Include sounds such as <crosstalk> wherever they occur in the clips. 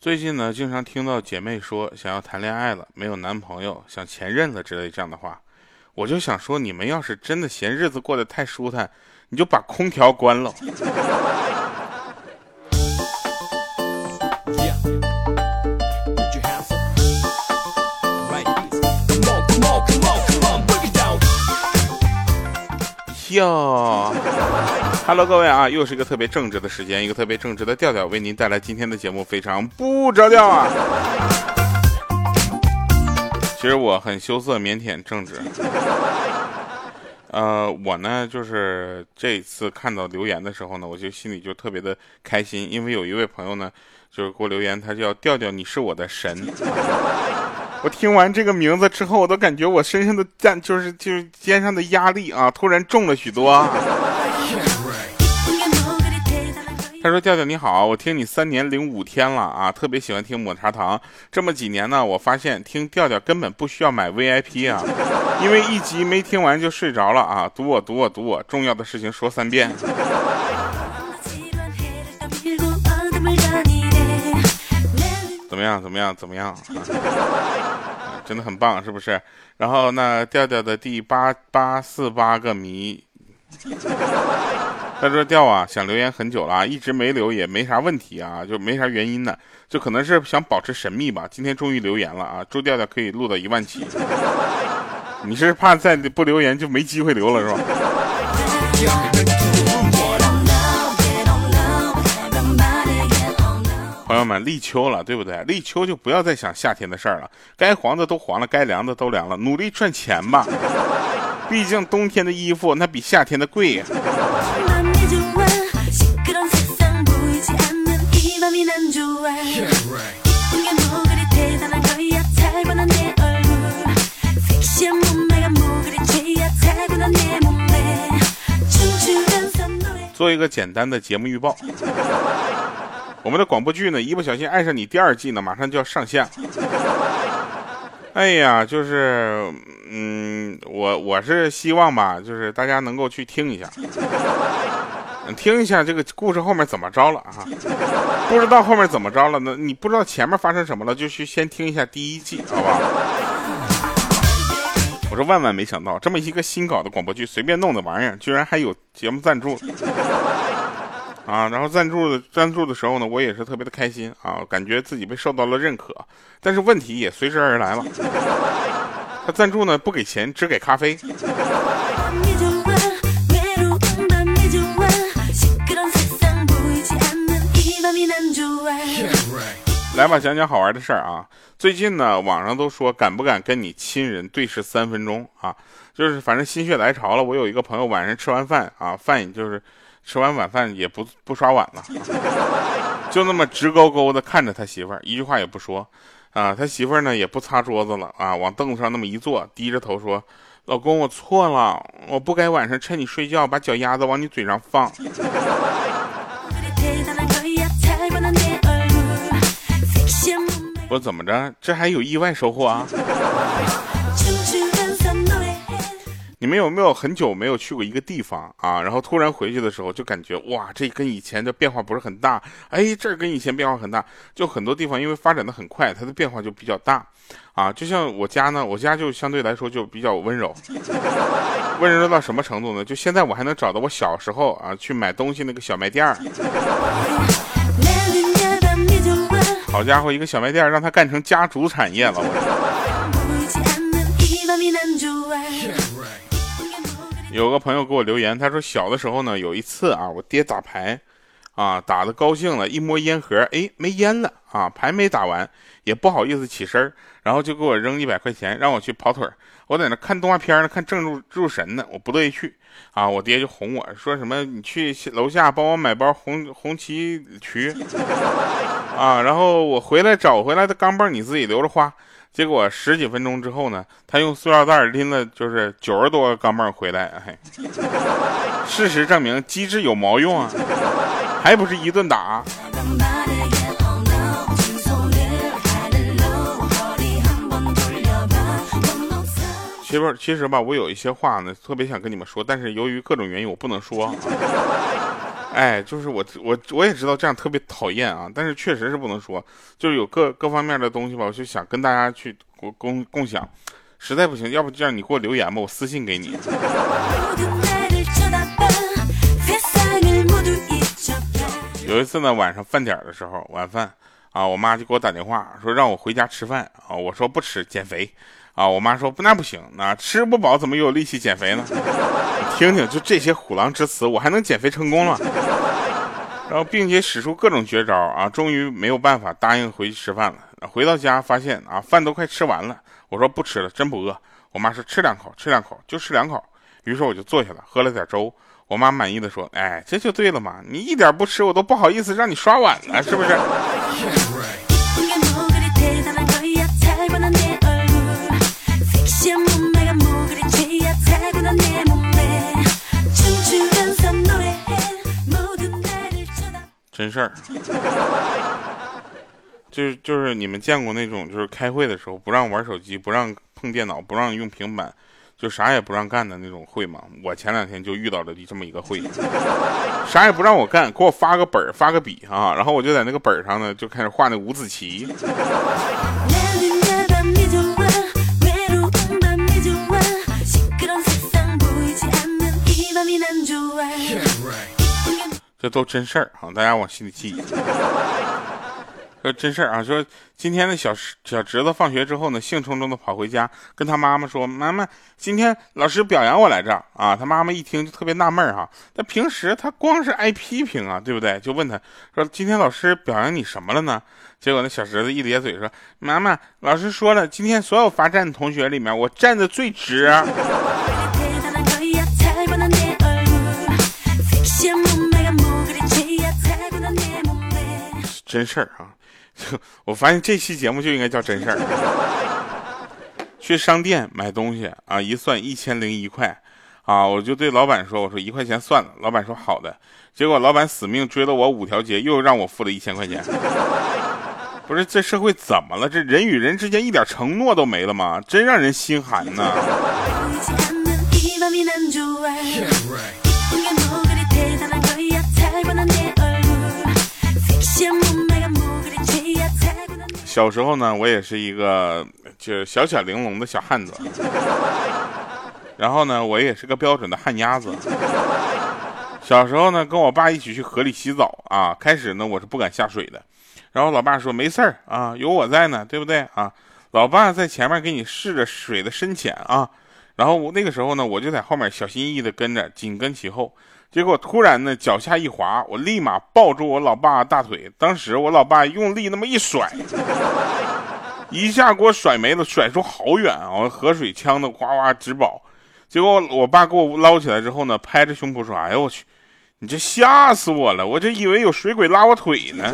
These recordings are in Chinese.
最近呢，经常听到姐妹说想要谈恋爱了，没有男朋友，想前任了之类这样的话，我就想说，你们要是真的嫌日子过得太舒坦，你就把空调关了。哟，Hello，各位啊，又是一个特别正直的时间，一个特别正直的调调，为您带来今天的节目，非常不着调啊。其实我很羞涩、腼腆、正直。呃，我呢，就是这次看到留言的时候呢，我就心里就特别的开心，因为有一位朋友呢，就是给我留言，他叫调调，你是我的神。我听完这个名字之后，我都感觉我身上的担，就是就是肩上的压力啊，突然重了许多。他说：“调调你好，我听你三年零五天了啊，特别喜欢听抹茶糖。这么几年呢，我发现听调调根本不需要买 VIP 啊，因为一集没听完就睡着了啊。读我，读我，读我，重要的事情说三遍。怎么样？怎么样？怎么样？” <laughs> 真的很棒，是不是？然后那调调的第八八四八个谜，他说调啊，想留言很久了，一直没留也没啥问题啊，就没啥原因呢，就可能是想保持神秘吧。今天终于留言了啊，祝调调可以录到一万期。你是怕再不留言就没机会留了是吧？<laughs> 朋友们，立秋了，对不对？立秋就不要再想夏天的事儿了，该黄的都黄了，该凉的都凉了，努力赚钱吧。毕竟冬天的衣服那比夏天的贵呀。做一个简单的节目预报。<laughs> 我们的广播剧呢，一不小心爱上你第二季呢，马上就要上线。哎呀，就是，嗯，我我是希望吧，就是大家能够去听一下，听一下这个故事后面怎么着了啊？不知道后面怎么着了呢？你不知道前面发生什么了，就去先听一下第一季，好吧？我万万没想到，这么一个新搞的广播剧，随便弄的玩意儿，居然还有节目赞助。啊，然后赞助的赞助的时候呢，我也是特别的开心啊，感觉自己被受到了认可。但是问题也随之而来了，他赞助呢不给钱，只给咖啡。来吧，讲讲好玩的事儿啊。最近呢，网上都说敢不敢跟你亲人对视三分钟啊？就是反正心血来潮了，我有一个朋友晚上吃完饭啊，饭就是。吃完晚饭也不不刷碗了，就那么直勾勾的看着他媳妇儿，一句话也不说，啊，他媳妇儿呢也不擦桌子了，啊，往凳子上那么一坐，低着头说：“老公，我错了，我不该晚上趁你睡觉把脚丫子往你嘴上放。”我怎么着？这还有意外收获啊？你们有没有很久没有去过一个地方啊？然后突然回去的时候，就感觉哇，这跟以前的变化不是很大。哎，这儿跟以前变化很大，就很多地方因为发展的很快，它的变化就比较大。啊，就像我家呢，我家就相对来说就比较温柔，<laughs> 温柔到什么程度呢？就现在我还能找到我小时候啊去买东西那个小卖店儿。好家伙，一个小卖店让他干成家族产业了。有个朋友给我留言，他说小的时候呢，有一次啊，我爹打牌，啊打的高兴了，一摸烟盒，哎没烟了啊，牌没打完，也不好意思起身然后就给我扔一百块钱，让我去跑腿我在那看动画片呢，看正入入神呢，我不乐意去，啊，我爹就哄我说什么，你去楼下帮我买包红红旗渠，啊，然后我回来找回来的钢镚你自己留着花。结果十几分钟之后呢，他用塑料袋拎了就是九十多个钢镚回来。嘿，事实证明机智有毛用啊，还不是一顿打。媳妇儿，其实吧，我有一些话呢，特别想跟你们说，但是由于各种原因，我不能说。<laughs> 哎，就是我我我也知道这样特别讨厌啊，但是确实是不能说，就是有各各方面的东西吧，我就想跟大家去共共共享。实在不行，要不这样你给我留言吧，我私信给你。有一次呢，晚上饭点的时候，晚饭啊，我妈就给我打电话说让我回家吃饭啊，我说不吃，减肥啊。我妈说不那不行，那吃不饱怎么有力气减肥呢？你听听，就这些虎狼之词，我还能减肥成功了？然后并且使出各种绝招啊，终于没有办法答应回去吃饭了。回到家发现啊，饭都快吃完了，我说不吃了，真不饿。我妈说吃两口，吃两口，就吃两口。于是我就坐下了，喝了点粥。我妈满意的说：“哎，这就对了嘛，你一点不吃，我都不好意思让你刷碗了，是不是？”真事儿，<laughs> 就是就是你们见过那种，就是开会的时候不让玩手机，不让碰电脑，不让用平板。就啥也不让干的那种会吗？我前两天就遇到了这么一个会，啥也不让我干，给我发个本儿，发个笔啊，然后我就在那个本儿上呢，就开始画那五子棋。这都真事儿啊，大家往心里记。<laughs> 说真事儿啊，说今天的小小侄子放学之后呢，兴冲冲的跑回家，跟他妈妈说：“妈妈，今天老师表扬我来着。”啊，他妈妈一听就特别纳闷儿哈，那平时他光是挨批评啊，对不对？就问他说：“今天老师表扬你什么了呢？”结果那小侄子一咧嘴说：“妈妈，老师说了，今天所有罚站的同学里面，我站的最直。”真事儿啊。<laughs> 我发现这期节目就应该叫真事儿。去商店买东西啊，一算一千零一块，啊，我就对老板说：“我说一块钱算了。”老板说：“好的。”结果老板死命追了我五条街，又让我付了一千块钱。不是这社会怎么了？这人与人之间一点承诺都没了吗？真让人心寒呐！小时候呢，我也是一个就是小巧玲珑的小汉子，然后呢，我也是个标准的旱鸭子。小时候呢，跟我爸一起去河里洗澡啊，开始呢，我是不敢下水的，然后老爸说没事儿啊，有我在呢，对不对啊？老爸在前面给你试着水的深浅啊，然后那个时候呢，我就在后面小心翼翼的跟着，紧跟其后。结果突然呢，脚下一滑，我立马抱住我老爸大腿。当时我老爸用力那么一甩，一下给我甩没了，甩出好远啊！河水呛得呱呱直饱。结果我爸给我捞起来之后呢，拍着胸脯说：“哎呦我去，你这吓死我了！我这以为有水鬼拉我腿呢。”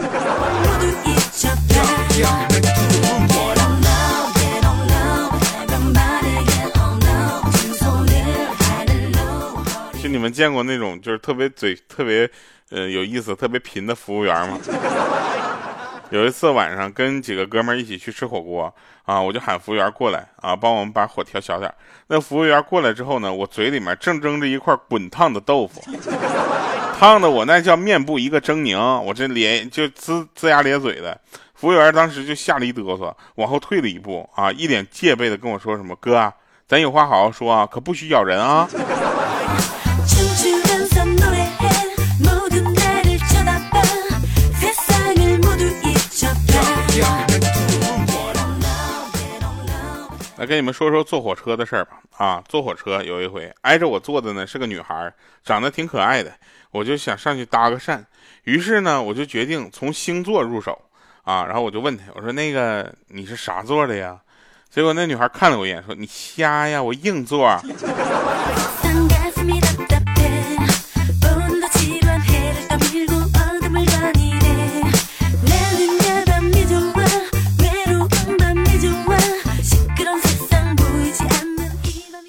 们见过那种就是特别嘴特别，呃有意思、特别贫的服务员吗？<laughs> 有一次晚上跟几个哥们一起去吃火锅啊，我就喊服务员过来啊，帮我们把火调小点。那服务员过来之后呢，我嘴里面正蒸着一块滚烫的豆腐，<laughs> 烫的我那叫面部一个狰狞，我这脸就呲呲牙咧嘴的。服务员当时就吓了一哆嗦，往后退了一步啊，一脸戒备的跟我说什么：“哥，咱有话好好说啊，可不许咬人啊。”跟你们说说坐火车的事儿吧。啊，坐火车有一回挨着我坐的呢是个女孩，长得挺可爱的，我就想上去搭个讪。于是呢，我就决定从星座入手。啊，然后我就问她，我说那个你是啥座的呀？结果那女孩看了我一眼，说你瞎呀，我硬座。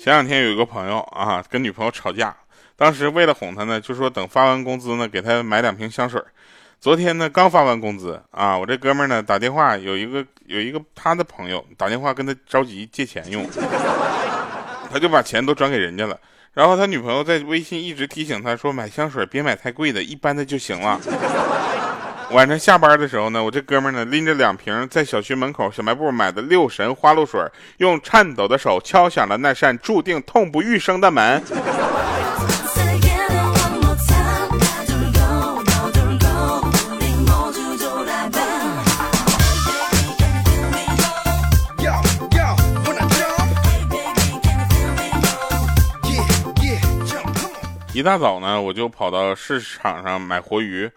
前两天有一个朋友啊，跟女朋友吵架，当时为了哄她呢，就说等发完工资呢，给她买两瓶香水。昨天呢，刚发完工资啊，我这哥们呢打电话，有一个有一个他的朋友打电话跟他着急借钱用，<laughs> 他就把钱都转给人家了。然后他女朋友在微信一直提醒他说买香水别买太贵的，一般的就行了。晚上下班的时候呢，我这哥们呢拎着两瓶在小区门口小卖部买的六神花露水，用颤抖的手敲响了那扇注定痛不欲生的门。一大早呢，我就跑到市场上买活鱼，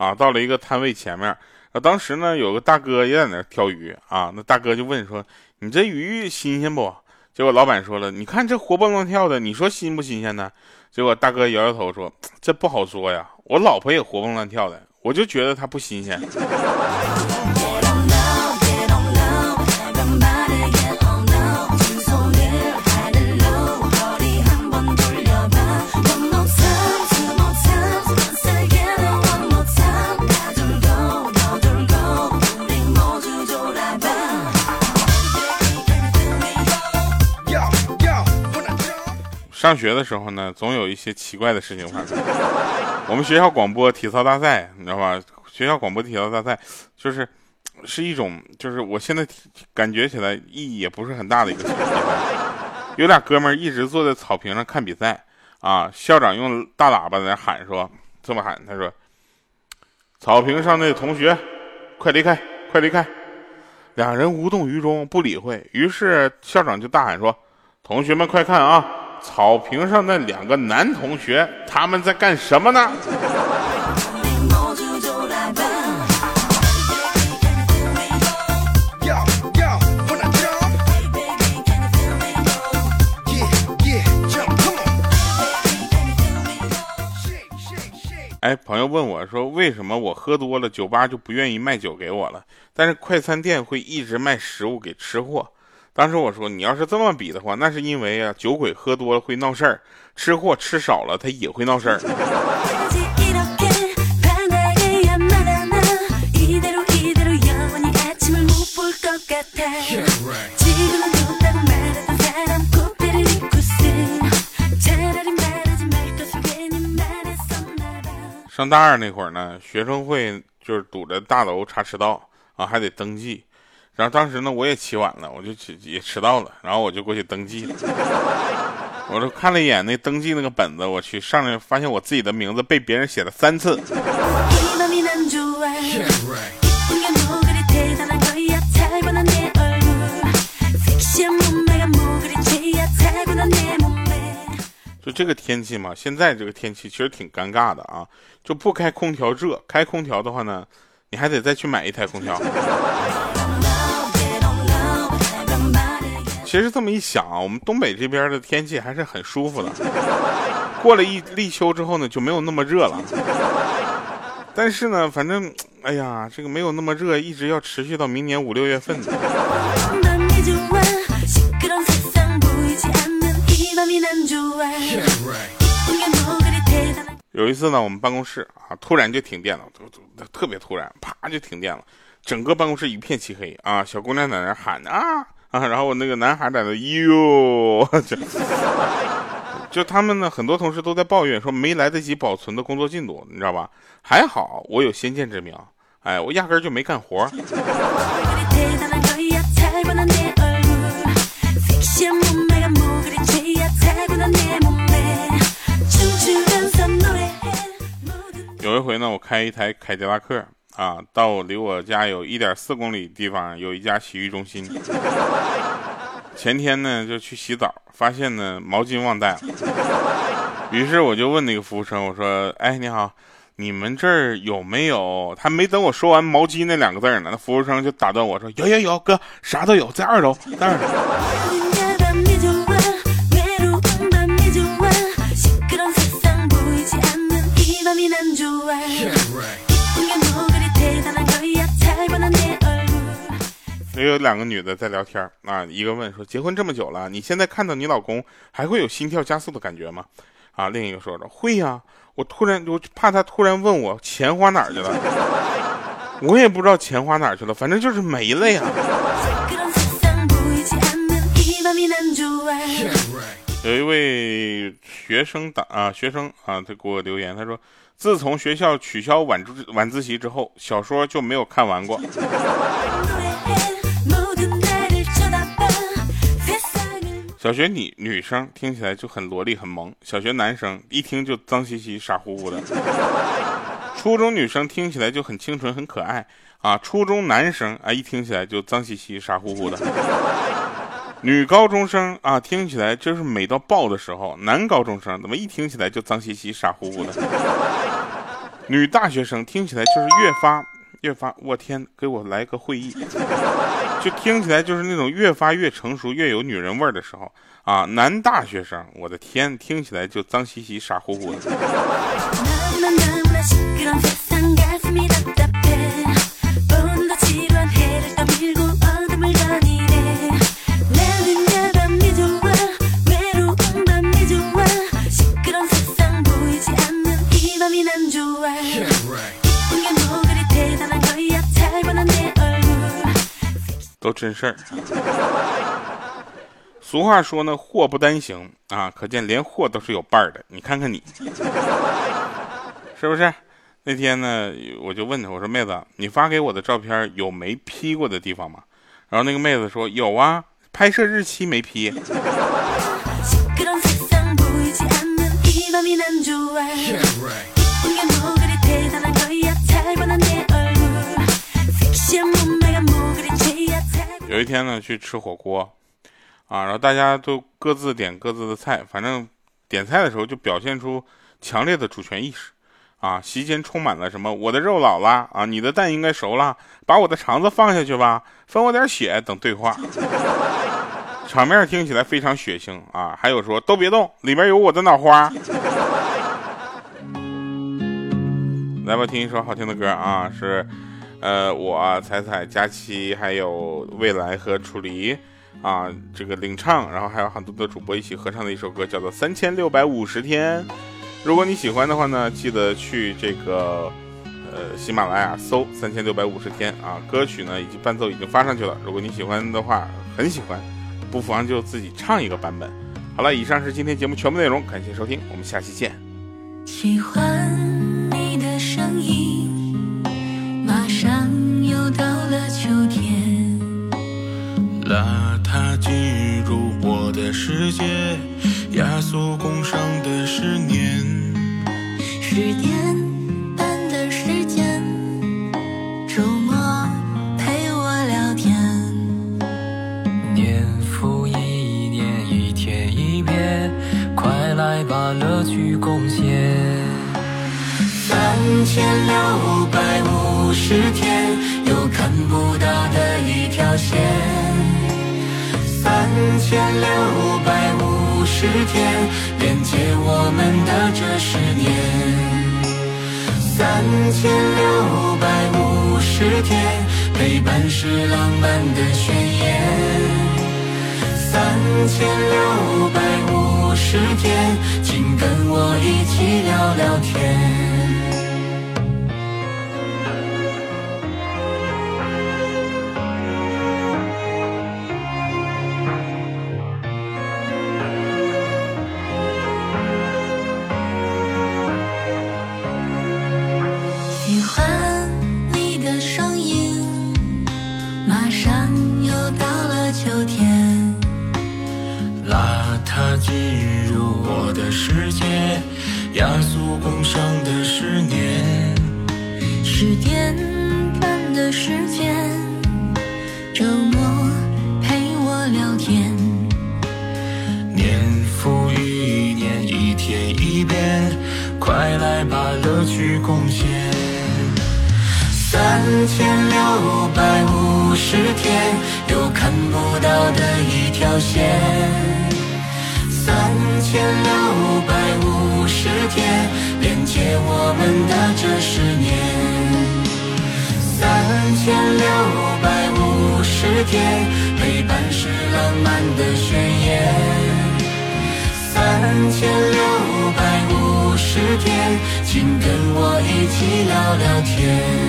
啊，到了一个摊位前面，啊，当时呢有个大哥也在那挑鱼，啊，那大哥就问说：“你这鱼新鲜不？”结果老板说了：“你看这活蹦乱跳的，你说新不新鲜呢？”结果大哥摇摇头说：“这不好说呀，我老婆也活蹦乱跳的，我就觉得它不新鲜。”上学的时候呢，总有一些奇怪的事情发生。我们学校广播体操大赛，你知道吧？学校广播体操大赛就是是一种，就是我现在感觉起来意义也不是很大的一个比赛。有俩哥们儿一直坐在草坪上看比赛啊，校长用大喇叭在那喊说：“这么喊，他说，草坪上的同学，快离开，快离开。”两人无动于衷，不理会。于是校长就大喊说：“同学们，快看啊！”草坪上那两个男同学，他们在干什么呢？哎，朋友问我说，为什么我喝多了，酒吧就不愿意卖酒给我了，但是快餐店会一直卖食物给吃货？当时我说，你要是这么比的话，那是因为啊，酒鬼喝多了会闹事儿，吃货吃少了他也会闹事儿。上大二那会儿呢，学生会就是堵着大楼查迟到啊，还得登记。然后当时呢，我也起晚了，我就也迟到了，然后我就过去登记了。我就看了一眼那登记那个本子，我去上面发现我自己的名字被别人写了三次。就这个天气嘛，现在这个天气其实挺尴尬的啊，就不开空调热，开空调的话呢，你还得再去买一台空调。其实这么一想啊，我们东北这边的天气还是很舒服的。过了一立秋之后呢，就没有那么热了。但是呢，反正哎呀，这个没有那么热，一直要持续到明年五六月份。有一次呢，我们办公室啊，突然就停电了，特别突然，啪就停电了，整个办公室一片漆黑啊，小姑娘在那喊啊。啊，然后我那个男孩在那哟，<laughs> 就就他们呢，很多同事都在抱怨说没来得及保存的工作进度，你知道吧？还好我有先见之明，哎，我压根就没干活。有一回呢，我开一台凯迪拉克。啊，到离我家有一点四公里地方有一家洗浴中心。前天呢就去洗澡，发现呢毛巾忘带了。于是我就问那个服务生，我说：“哎，你好，你们这儿有没有？”还没等我说完“毛巾”那两个字呢，那服务生就打断我说：“有有有，哥，啥都有，在二楼，在二楼。”也有两个女的在聊天啊，一个问说：“结婚这么久了，你现在看到你老公还会有心跳加速的感觉吗？”啊，另一个说着：“会呀，我突然我怕他突然问我钱花哪儿去了，我也不知道钱花哪儿去了，反正就是没了呀。<laughs> ”有一位学生党啊，学生啊，他给我留言，他说：“自从学校取消晚自晚自习之后，小说就没有看完过。<laughs> ”小学女女生听起来就很萝莉很萌，小学男生一听就脏兮兮傻乎乎的。初中女生听起来就很清纯很可爱啊，初中男生啊一听起来就脏兮兮傻乎乎的。女高中生啊听起来就是美到爆的时候，男高中生怎么一听起来就脏兮兮傻乎乎的？女大学生听起来就是越发越发，我天，给我来个会议。就听起来就是那种越发越成熟、越有女人味儿的时候啊！男大学生，我的天，听起来就脏兮兮、傻乎乎的。都真事儿。俗话说呢，祸不单行啊，可见连祸都是有伴儿的。你看看你，是不是？那天呢，我就问他，我说妹子，你发给我的照片有没 P 过的地方吗？然后那个妹子说有啊，拍摄日期没 P。有一天呢，去吃火锅，啊，然后大家都各自点各自的菜，反正点菜的时候就表现出强烈的主权意识，啊，席间充满了什么我的肉老了啊，你的蛋应该熟了，把我的肠子放下去吧，分我点血等对话，<laughs> 场面听起来非常血腥啊，还有说都别动，里面有我的脑花，来吧，听一首好听的歌啊，是。呃，我彩彩、佳期，还有未来和楚离，啊，这个领唱，然后还有很多的主播一起合唱的一首歌，叫做《三千六百五十天》。如果你喜欢的话呢，记得去这个呃喜马拉雅搜《三千六百五十天》啊，歌曲呢以及伴奏已经发上去了。如果你喜欢的话，很喜欢，不妨就自己唱一个版本。好了，以上是今天节目全部内容，感谢收听，我们下期见。喜欢。世界，压缩工伤的十年，十点半的时间，周末陪我聊天，年复一年，一天一变，快来把乐趣贡献，三千六百五十天。有看不到的一条线，三千六百五十天连接我们的这十年，三千六百五十天陪伴是浪漫的宣言，三千六百五十天，请跟我一起聊聊天。贡献三千六百五十天，有看不到的一条线。三千六百五十天，连接我们的这十年。三千六百五十天，陪伴是浪漫的宣言。三千六百五十天，请跟我一起聊聊天。